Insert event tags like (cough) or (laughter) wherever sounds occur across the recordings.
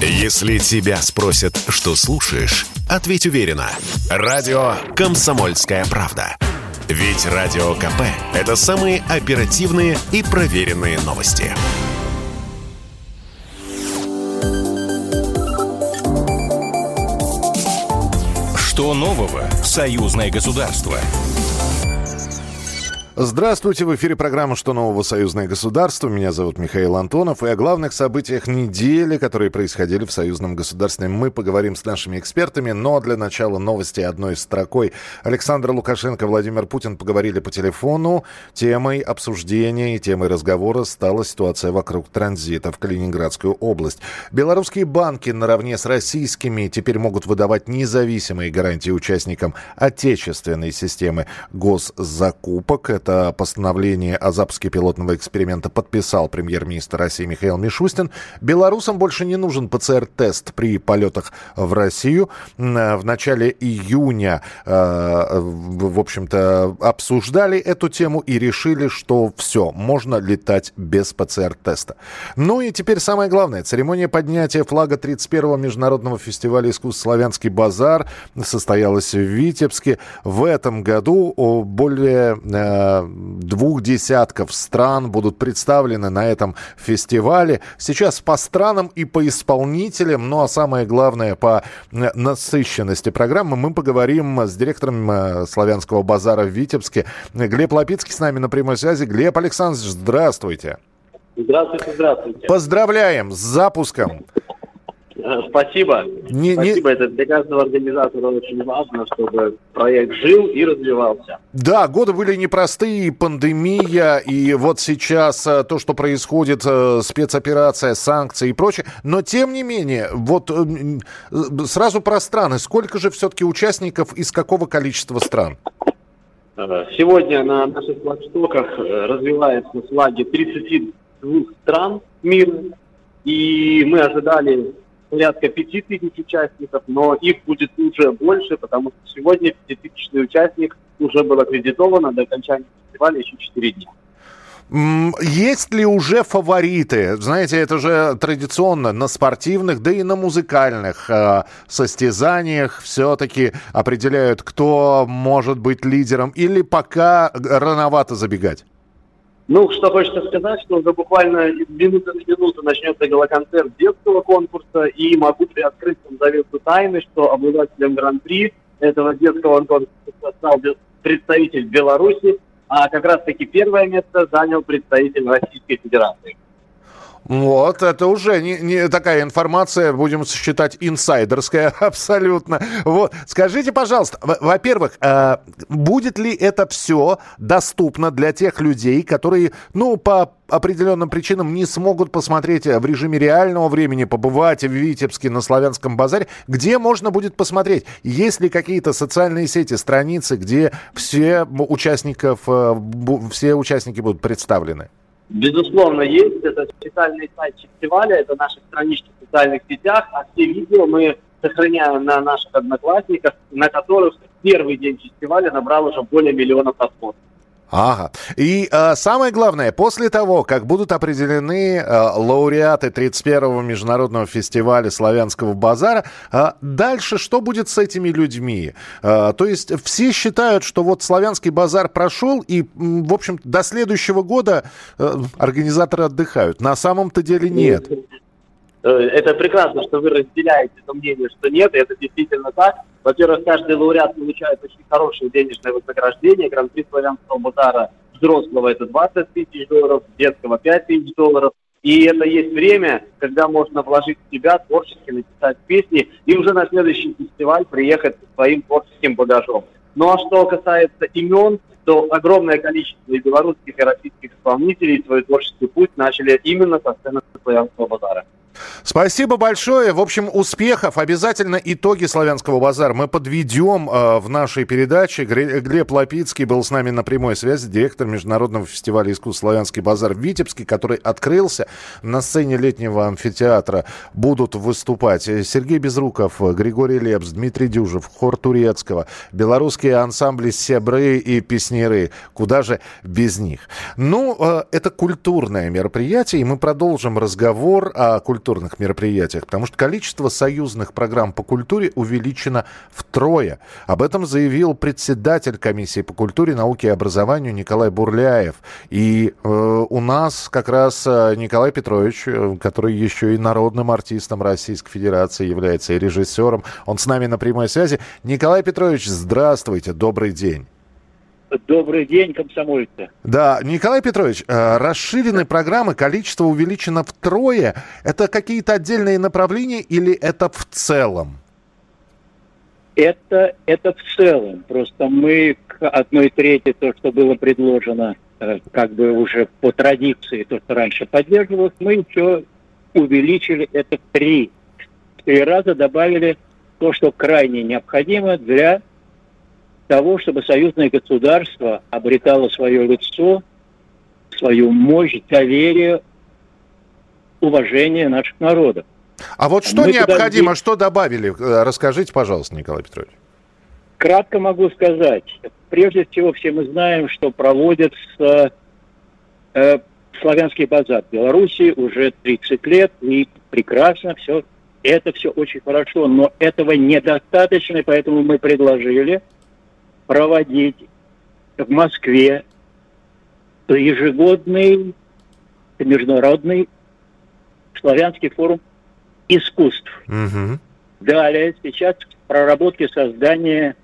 Если тебя спросят, что слушаешь, ответь уверенно. Радио «Комсомольская правда». Ведь Радио КП – это самые оперативные и проверенные новости. Что нового в союзное государство? Здравствуйте, в эфире программа «Что нового? Союзное государство». Меня зовут Михаил Антонов. И о главных событиях недели, которые происходили в союзном государстве, мы поговорим с нашими экспертами. Но для начала новости одной строкой. Александр Лукашенко, Владимир Путин поговорили по телефону. Темой обсуждения и темой разговора стала ситуация вокруг транзита в Калининградскую область. Белорусские банки наравне с российскими теперь могут выдавать независимые гарантии участникам отечественной системы госзакупок это постановление о запуске пилотного эксперимента подписал премьер-министр России Михаил Мишустин. Белорусам больше не нужен ПЦР-тест при полетах в Россию. В начале июня, э, в общем-то, обсуждали эту тему и решили, что все, можно летать без ПЦР-теста. Ну и теперь самое главное. Церемония поднятия флага 31-го международного фестиваля искусств «Славянский базар» состоялась в Витебске. В этом году более э, двух десятков стран будут представлены на этом фестивале. Сейчас по странам и по исполнителям, ну а самое главное по насыщенности программы мы поговорим с директором э, Славянского базара в Витебске. Глеб Лапицкий с нами на прямой связи. Глеб Александрович, здравствуйте. Здравствуйте, здравствуйте. Поздравляем с запуском. Э, спасибо. Не, Спасибо. Не... Это для каждого организатора очень важно, чтобы проект жил и развивался. Да, годы были непростые, пандемия, и вот сейчас э, то, что происходит, э, спецоперация, санкции и прочее. Но тем не менее, вот сразу про страны. Сколько же все-таки участников из какого количества стран? Сегодня на наших флагштоках развивается флаги 32 стран мира. И мы ожидали порядка пяти тысяч участников, но их будет уже больше, потому что сегодня пятитысячный участник уже был аккредитован, а до окончания фестиваля еще четыре дня. Есть ли уже фавориты? Знаете, это же традиционно на спортивных, да и на музыкальных э, состязаниях все-таки определяют, кто может быть лидером, или пока рановато забегать? Ну, что хочется сказать, что уже буквально минуты на минуту начнется голоконцерт детского конкурса, и могу приоткрыть вам завесу тайны, что обладателем гран-при этого детского конкурса стал представитель Беларуси, а как раз-таки первое место занял представитель Российской Федерации. Вот, это уже не, не такая информация, будем считать, инсайдерская (laughs) абсолютно. Вот, скажите, пожалуйста, во-первых, э, будет ли это все доступно для тех людей, которые, ну, по определенным причинам не смогут посмотреть в режиме реального времени, побывать в Витебске на Славянском базаре, где можно будет посмотреть? Есть ли какие-то социальные сети, страницы, где все участников, э, все участники будут представлены? Безусловно, есть. Это официальный сайт фестиваля, это наши странички в социальных сетях, а все видео мы сохраняем на наших одноклассниках, на которых первый день фестиваля набрал уже более миллиона просмотров. Ага. И э, самое главное, после того, как будут определены э, лауреаты 31-го международного фестиваля славянского базара, э, дальше что будет с этими людьми? Э, то есть все считают, что вот славянский базар прошел, и, в общем, до следующего года э, организаторы отдыхают. На самом-то деле нет. Э, это прекрасно, что вы разделяете это мнение, что нет, и это действительно так. Во-первых, каждый лауреат получает очень хорошее денежное вознаграждение. Гран-при славянского базара взрослого это 20 тысяч долларов, детского 5 тысяч долларов. И это есть время, когда можно вложить в себя творчески, написать песни и уже на следующий фестиваль приехать со своим творческим багажом. Ну а что касается имен, то огромное количество и белорусских, и российских исполнителей свой творческий путь начали именно со сцены славянского базара. Спасибо большое. В общем, успехов. Обязательно итоги славянского базара мы подведем э, в нашей передаче. Глеб Лапицкий был с нами на прямой связи, директор Международного фестиваля искусств «Славянский базар» в Витебске, который открылся на сцене летнего амфитеатра. Будут выступать Сергей Безруков, Григорий Лепс, Дмитрий Дюжев, хор Турецкого, белорусские ансамбли «Себры» и «Песнеры». Куда же без них? Ну, э, это культурное мероприятие, и мы продолжим разговор о культуре культурных мероприятиях? Потому что количество союзных программ по культуре увеличено втрое. Об этом заявил председатель комиссии по культуре, науке и образованию Николай Бурляев. И э, у нас как раз э, Николай Петрович, э, который еще и народным артистом Российской Федерации является, и режиссером, он с нами на прямой связи. Николай Петрович, здравствуйте, добрый день. Добрый день, комсомольцы. Да, Николай Петрович, э, расширены программы, количество увеличено втрое. Это какие-то отдельные направления или это в целом? Это, это в целом. Просто мы к одной трети, то, что было предложено, э, как бы уже по традиции, то, что раньше поддерживалось, мы еще увеличили это в три. В три раза добавили то, что крайне необходимо для того, чтобы союзное государство обретало свое лицо, свою мощь, доверие, уважение наших народов. А вот что Мы необходимо, туда... что добавили? Э, расскажите, пожалуйста, Николай Петрович. Кратко могу сказать. Прежде всего, все мы знаем, что проводится э, славянский базар в Беларуси уже 30 лет, и прекрасно все. Это все очень хорошо, но этого недостаточно, поэтому мы предложили – проводить в Москве ежегодный международный славянский форум искусств. Угу. Далее, сейчас в проработке создания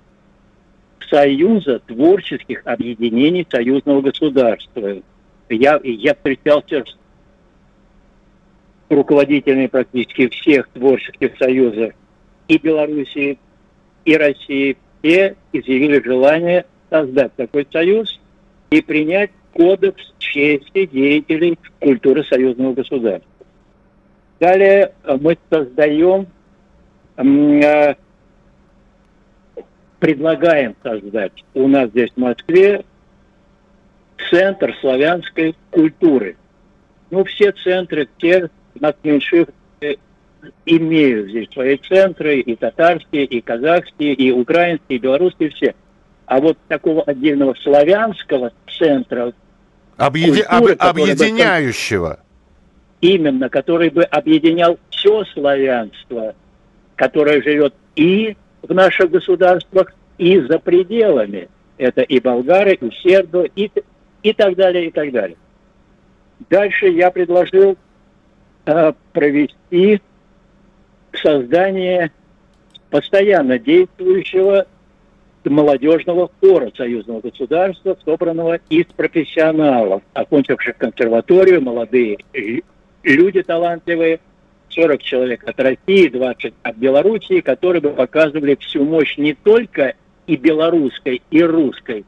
союза творческих объединений союзного государства. Я, я встречался с руководителями практически всех творческих союзов и Белоруссии, и России, все изъявили желание создать такой союз и принять кодекс чести деятелей культуры союзного государства. Далее э, мы создаем, э, предлагаем создать у нас здесь в Москве центр славянской культуры. Ну, все центры, все нас меньших имеют здесь свои центры, и татарские, и казахские, и украинские, и белорусские, все. А вот такого отдельного славянского центра... Объеди... культуры, об... Объединяющего. Бы, именно, который бы объединял все славянство, которое живет и в наших государствах, и за пределами. Это и болгары, и сербы, и, и так далее, и так далее. Дальше я предложил э, провести создание постоянно действующего молодежного хора союзного государства, собранного из профессионалов, окончивших консерваторию, молодые люди талантливые, 40 человек от России, 20 от Белоруссии, которые бы показывали всю мощь не только и белорусской, и русской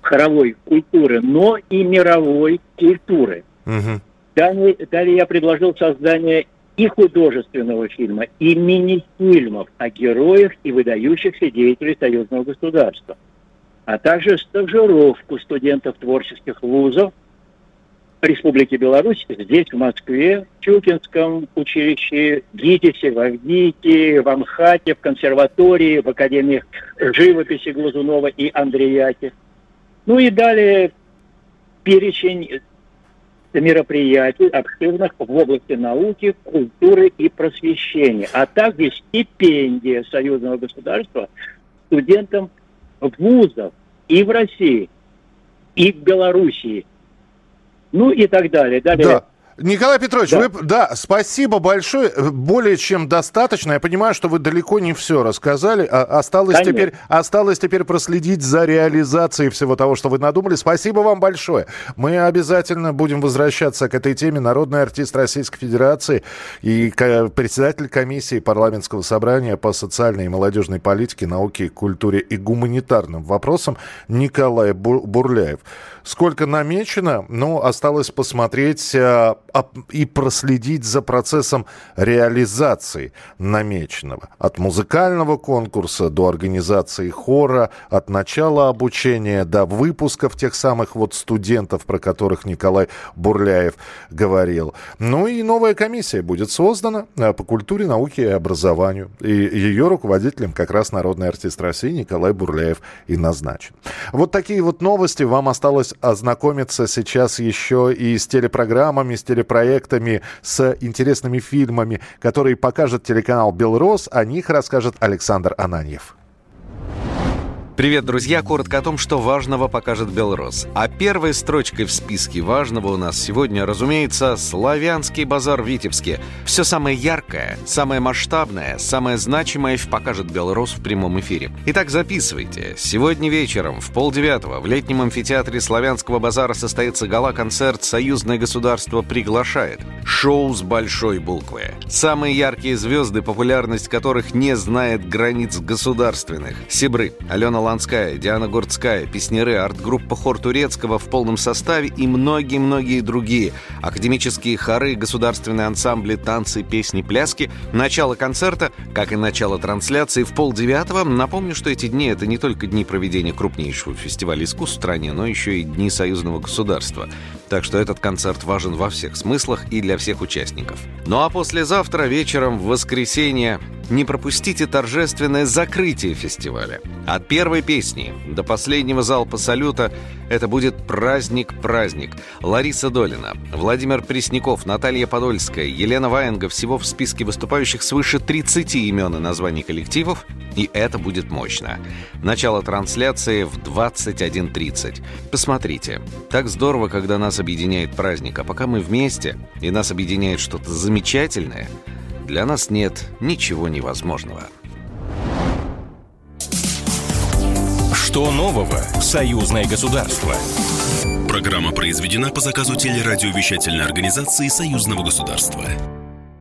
хоровой культуры, но и мировой культуры. Угу. Далее, далее я предложил создание и художественного фильма, и мини-фильмов о героях и выдающихся деятелей союзного государства, а также стажировку студентов творческих вузов Республики Беларусь здесь, в Москве, в Чукинском училище, ГИТИСе, в Авдике, в Амхате, в консерватории, в Академиях живописи Глазунова и Андреяки. Ну и далее перечень мероприятий, активных в области науки, культуры и просвещения, а также стипендия союзного государства студентам вузов и в России, и в Белоруссии, ну и так далее. далее да. Николай Петрович, да. вы, да, спасибо большое, более чем достаточно. Я понимаю, что вы далеко не все рассказали. А, осталось, теперь, осталось теперь проследить за реализацией всего того, что вы надумали. Спасибо вам большое. Мы обязательно будем возвращаться к этой теме. Народный артист Российской Федерации и председатель комиссии парламентского собрания по социальной и молодежной политике, науке, культуре и гуманитарным вопросам Николай Бурляев. Сколько намечено, ну, осталось посмотреть а, и проследить за процессом реализации намеченного. От музыкального конкурса до организации хора, от начала обучения до выпусков тех самых вот студентов, про которых Николай Бурляев говорил. Ну и новая комиссия будет создана а, по культуре, науке и образованию. И ее руководителем как раз народный артист России Николай Бурляев и назначен. Вот такие вот новости. Вам осталось ознакомиться сейчас еще и с телепрограммами, с телепрограммами телепроектами, с интересными фильмами, которые покажет телеканал «Белрос». О них расскажет Александр Ананьев. Привет, друзья! Коротко о том, что важного покажет Белрос. А первой строчкой в списке важного у нас сегодня, разумеется, Славянский базар в Витебске. Все самое яркое, самое масштабное, самое значимое покажет Белрос в прямом эфире. Итак, записывайте. Сегодня вечером в полдевятого в летнем амфитеатре Славянского базара состоится гала-концерт «Союзное государство приглашает». Шоу с большой буквы. Самые яркие звезды, популярность которых не знает границ государственных. Сибры, Алена Ланская, Диана Гордская, песнеры, арт-группа Хор Турецкого в полном составе и многие-многие другие. Академические хоры, государственные ансамбли, танцы, песни, пляски. Начало концерта, как и начало трансляции, в полдевятого. Напомню, что эти дни — это не только дни проведения крупнейшего фестиваля искусств в стране, но еще и дни союзного государства. Так что этот концерт важен во всех смыслах и для всех участников. Ну а послезавтра вечером, в воскресенье, не пропустите торжественное закрытие фестиваля. От первой песни до последнего залпа салюта это будет праздник-праздник. Лариса Долина, Владимир Пресняков, Наталья Подольская, Елена Ваенга всего в списке выступающих свыше 30 имен и названий коллективов, и это будет мощно. Начало трансляции в 21.30. Посмотрите. Так здорово, когда нас объединяет праздник, а пока мы вместе, и нас объединяет что-то замечательное – для нас нет ничего невозможного. Что нового в союзное государство? Программа произведена по заказу телерадиовещательной организации союзного государства.